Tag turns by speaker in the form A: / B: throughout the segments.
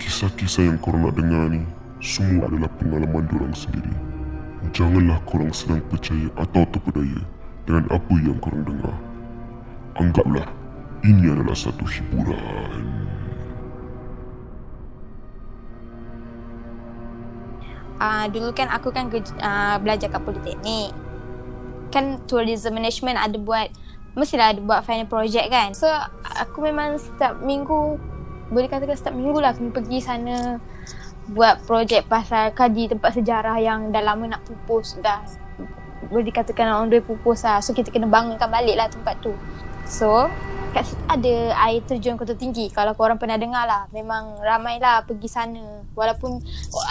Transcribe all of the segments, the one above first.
A: Kisah-kisah yang korang nak dengar ni Semua adalah pengalaman diorang sendiri Janganlah korang sedang percaya atau terpedaya Dengan apa yang korang dengar Anggaplah Ini adalah satu hiburan
B: uh, dulu kan aku kan uh, belajar kat politeknik. Kan tourism management ada buat mestilah ada buat final project kan. So aku memang setiap minggu boleh katakan setiap minggu lah kena pergi sana buat projek pasal kaji tempat sejarah yang dah lama nak pupus dah boleh dikatakan orang dua pupus lah. So kita kena bangunkan balik lah tempat tu. So kat situ ada air terjun kota tinggi. Kalau korang pernah dengar lah memang ramai lah pergi sana. Walaupun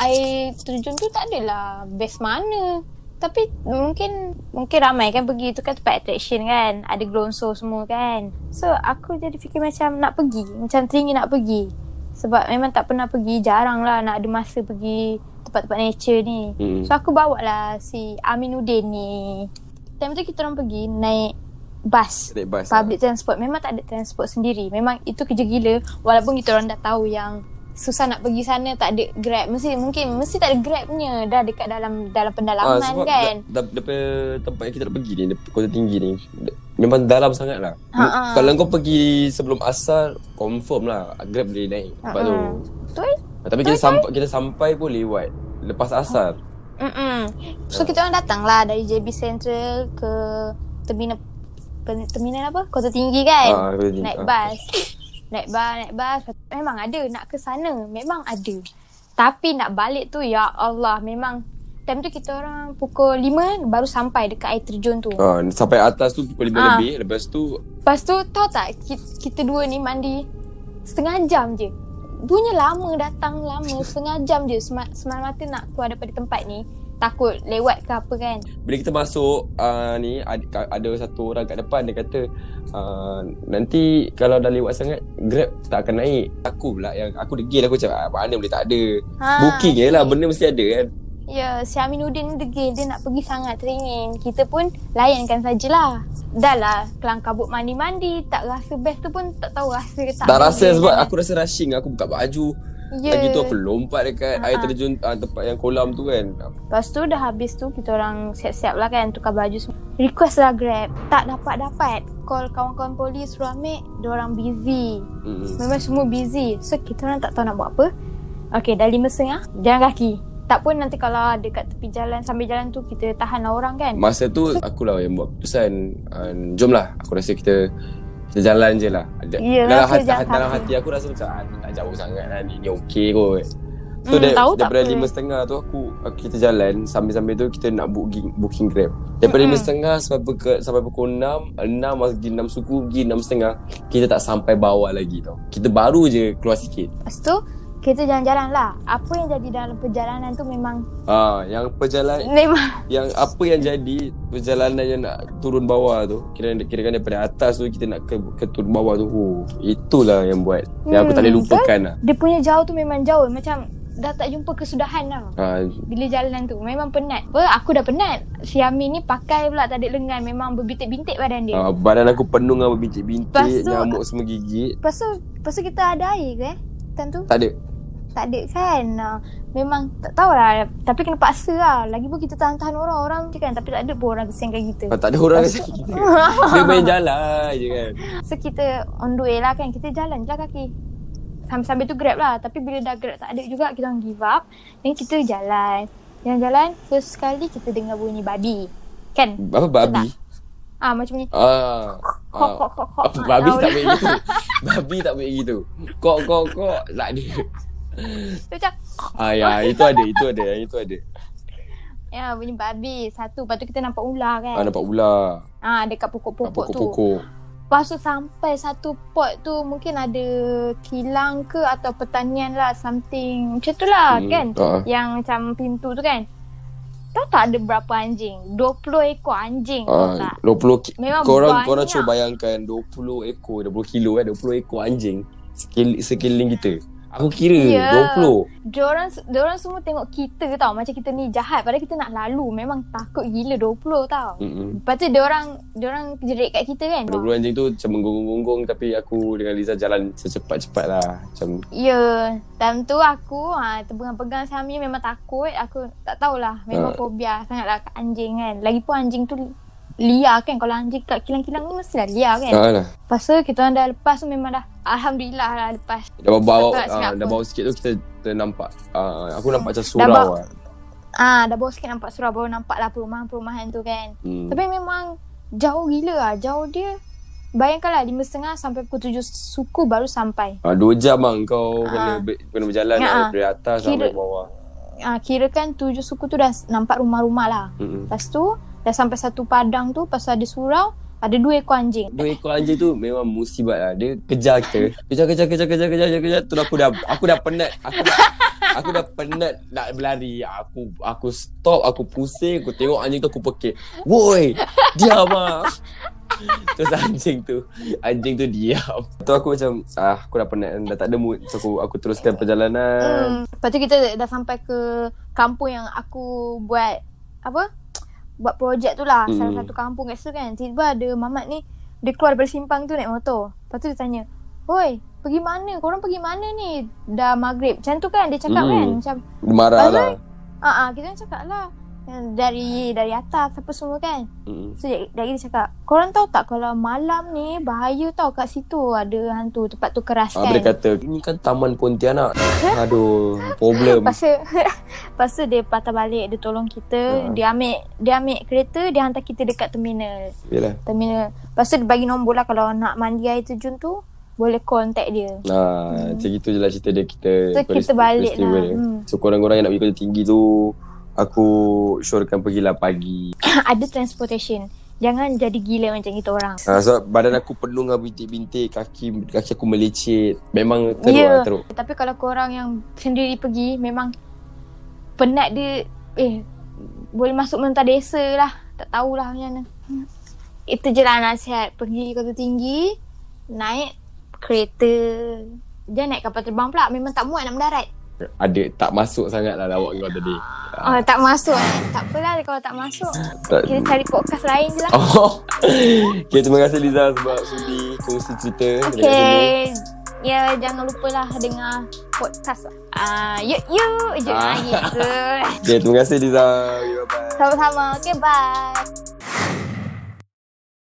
B: air terjun tu tak adalah best mana tapi mungkin mungkin ramai kan pergi tu kan tempat attraction kan. Ada glonso semua kan. So aku jadi fikir macam nak pergi. Macam teringin nak pergi. Sebab memang tak pernah pergi. Jarang lah nak ada masa pergi tempat-tempat nature ni. Hmm. so aku bawa lah si Aminuddin ni. Time tu kita orang pergi naik bus, bus public lah. transport. Memang tak ada transport sendiri. Memang itu kerja gila. Walaupun kita orang dah tahu yang susah nak pergi sana tak ada grab. Mesti mungkin mesti tak ada grabnya dah dekat dalam dalam pendalaman ah, kan?
C: da, da, da, tempat yang kita nak pergi ni kota tinggi ni memang dalam sangat lah Ha-ha. kalau kau pergi sebelum asar confirm lah grab boleh naik. Tempat tu. betul. Tapi kita sampai kita sampai pun lewat lepas asar.
B: Mm-mm. So kita orang datang lah dari JB Central ke terminal terminal apa? Kota Tinggi kan? Ah, naik bas. Naik bas, naik bas. Memang ada nak ke sana. Memang ada. Tapi nak balik tu ya Allah memang time tu kita orang pukul 5 baru sampai dekat air terjun tu.
C: Ah, sampai atas tu pukul 5 ah. lebih. Lepas tu
B: Lepas tu tahu tak kita, kita dua ni mandi setengah jam je. Bunyi lama datang lama setengah jam je semalam mata nak keluar daripada tempat ni takut lewat ke apa kan
C: bila kita masuk uh, ni ada, ada satu orang kat depan dia kata uh, nanti kalau dah lewat sangat grab tak akan naik aku pula yang aku degil aku cakap ah, mana boleh tak ada ha, booking je lah benda mesti ada kan
B: Ya, si Aminuddin ni degil. Dia nak pergi sangat teringin. Kita pun layankan sajalah. Dah lah, kelang kabut mandi-mandi. Tak rasa best tu pun tak tahu rasa ke tak.
C: Tak rasa sebab kan. aku rasa rushing. Aku buka baju. Yeah. Lagi tu aku lompat dekat uh-huh. air terjun uh, tempat yang kolam tu kan.
B: Lepas tu dah habis tu kita orang siap-siap lah kan tukar baju semua. Request lah Grab. Tak dapat-dapat. Call kawan-kawan polis suruh ambil. Diorang busy. Mm-hmm. Memang semua busy. So kita orang tak tahu nak buat apa. Okay dah lima setengah. Jalan kaki. Tak pun nanti kalau dekat tepi jalan sambil jalan tu kita tahan lah orang kan.
C: Masa tu akulah yang buat keputusan. Uh, jom lah. Aku rasa kita kita jalan je lah.
B: Yeah,
C: dalam, hati, hati, dalam hati. aku rasa macam ah, Tak jauh sangat lah ni. Ni okey kot. So hmm, da- daripada lima setengah tu aku, aku Kita jalan Sambil-sambil tu kita nak booking, booking grab. Daripada lima hmm. setengah sampai, pukul, sampai pukul enam Enam pergi enam suku Pergi enam setengah Kita tak sampai bawah lagi tau. Kita baru je keluar sikit.
B: Lepas tu kita jalan-jalan lah. Apa yang jadi dalam perjalanan tu memang
C: Ah, yang perjalanan memang yang apa yang jadi perjalanan yang nak turun bawah tu, kira kira kan daripada atas tu kita nak ke, ke turun bawah tu. Oh, itulah yang buat. Hmm, yang aku tak boleh hmm, lupakan kan? lah.
B: Dia punya jauh tu memang jauh macam dah tak jumpa kesudahan lah. Ha. Bila jalan tu memang penat. Apa aku dah penat. Si Amin ni pakai pula ada lengan memang berbintik-bintik badan dia.
C: Ha, badan aku penuh dengan berbintik-bintik, nyamuk semua gigit.
B: Lepas tu, lepas tu kita ada air ke eh? Time tu?
C: Tak ada
B: tak ada kan? Uh, Memang tak tahulah. Tapi kena paksa lah. Lagi pun kita tahan-tahan orang-orang je kan. Tapi tak ada pun orang kesiankan kita
C: oh, Tak ada orang kesiankan kita Dia main jalan je kan.
B: So kita on the way lah kan. Kita jalan je lah kaki. Sambil-sambil tu grab lah. Tapi bila dah grab tak ada juga Kita orang give up. Dan kita jalan. Jalan-jalan First sekali kita dengar bunyi babi. Kan?
C: Apa babi?
B: Ah macam ni. Ah.
C: Kok kok kok kok. Babi tak boleh gitu. Babi tak boleh gitu. Kok kok kok. Tak ada.
B: Macam
C: Ah ya itu ada Itu ada Itu ada.
B: Ya bunyi babi Satu. Lepas tu kita nampak ular kan?
C: Ah nampak ular.
B: Ah dekat pokok-pokok tu.
C: Pokok-pokok.
B: Lepas tu sampai satu pot tu Mungkin ada kilang ke Atau pertanian lah Something. Macam tu lah hmm, kan? uh. Yang macam pintu tu kan? Tahu tak ada berapa anjing? 20 ekor anjing uh, tak?
C: 20 ki- Memang korang, banyak. Korang cuba bayangkan 20 ekor 20 kilo kan? 20 ekor anjing. Sekeliling kita Aku kira
B: Ya.
C: 20
B: Diorang, diorang semua tengok kita tau. Macam kita ni jahat Padahal kita nak lalu. Memang takut gila 20 tau.
C: Mm-mm.
B: Lepas tu diorang Diorang jerit kat kita kan?
C: 20 anjing tu macam menggonggong-gonggong Tapi aku dengan Liza jalan secepat-cepat lah. Macam
B: Ya Time tu aku ha, Terpegang-pegang Sami memang takut. Aku tak tahulah Memang
C: Ah.
B: fobia Sangatlah kat anjing kan. Lagipun anjing tu Liar kan. Kalau anjing kat kilang-kilang ni Mestilah liar kan.
C: Ah, lah.
B: Lepas tu kita orang dah lepas tu Memang dah Alhamdulillah lah lepas
C: Dah bawa,
B: cakap
C: ah, dah bawa sikit tu kita, kita nampak ah, Aku nampak macam surau
B: bawa-
C: lah
B: Ah, Dah bawa sikit nampak surau Baru nampak lah perumahan-perumahan tu kan
C: hmm.
B: Tapi memang Jauh gila lah Jauh dia Bayangkanlah lima setengah sampai pukul tujuh suku baru sampai.
C: ah, Dua jam lah kau
B: Ah.
C: kena, kena berjalan
B: ah.
C: Dari atas
B: Kira-
C: sampai bawah
B: Ah, kira kan tujuh suku tu dah nampak rumah-rumah lah.
C: Mm-mm.
B: Lepas tu dah sampai satu padang tu pasal ada surau ada dua ekor anjing.
C: Dua ekor anjing tu memang musibat lah. Dia kejar kita. Kejar, kejar, kejar, kejar, kejar, kejar, kejar. Tu aku dah, aku dah penat. Aku dah, aku dah penat nak berlari. Aku aku stop, aku pusing, aku tengok anjing tu aku pekik. Woi, diam lah. Terus anjing tu, anjing tu diam. Tu aku macam, ah, aku dah penat, dah tak ada mood. So aku, aku teruskan perjalanan.
B: Hmm. Lepas tu kita dah sampai ke kampung yang aku buat apa? Buat projek tu lah.
C: Hmm.
B: Salah satu kampung kat situ kan. Tiba ada mamat ni dia keluar daripada simpang tu naik motor. Lepas tu dia tanya, "Oi, pergi mana? Korang pergi mana ni? Dah maghrib." Macam tu kan dia cakap
C: Hmm.
B: kan. Macam
C: Dia marah lah.
B: ah ah kita cakap lah dari dari atas apa semua kan.
C: Mm.
B: So dia, dia dia cakap, "Korang tahu tak kalau malam ni bahaya tau kat situ ada hantu tempat tu keras
C: Ah,
B: kan."
C: dia kata, ini kan Taman Pontianak. Aduh, problem.
B: Lepas tu dia patah balik, dia tolong kita,
C: Ha.
B: dia ambil dia ambil kereta, dia hantar kita dekat terminal.
C: Yelah.
B: Terminal. Tu dia bagi nombor lah kalau nak mandi air terjun tu, boleh contact dia.
C: Hmm. macam gitu je lah cerita dia kita.
B: So, kita balik lah.
C: dia.
B: Hmm.
C: So, korang-korang yang nak pergi kerja tinggi tu, aku syorkan pergilah pagi.
B: ada transportation. Jangan jadi gila macam kita orang.
C: Ha, so, badan aku penuh dengan bintik-bintik, kaki kaki aku melecet. Memang teruk
B: Ya.
C: lah, teruk.
B: Tapi kalau korang yang sendiri pergi, memang penat dia, eh, boleh masuk mentah desa lah. Tak tahulah macam mana. Itu je lah nasihat. Pergi kota tinggi, naik kereta. Jangan naik kapal terbang pula. Memang tak muat nak mendarat.
C: Ada, tak masuk sangat lah lawak kau tadi.
B: Oh, tak masuk. Tak apalah kalau tak masuk.
C: Tak,
B: Kita cari podcast lain je lah.
C: Oh. okay, terima kasih Liza sebab sudi kongsi cerita.
B: Okay. Ya, jangan lupa lah dengar podcast. Ah, yuk yuk je
C: Ah.
B: ah. gitu.
C: Okay, terima kasih Liza. Okay, bye-bye.
B: Sama-sama. Okay, bye.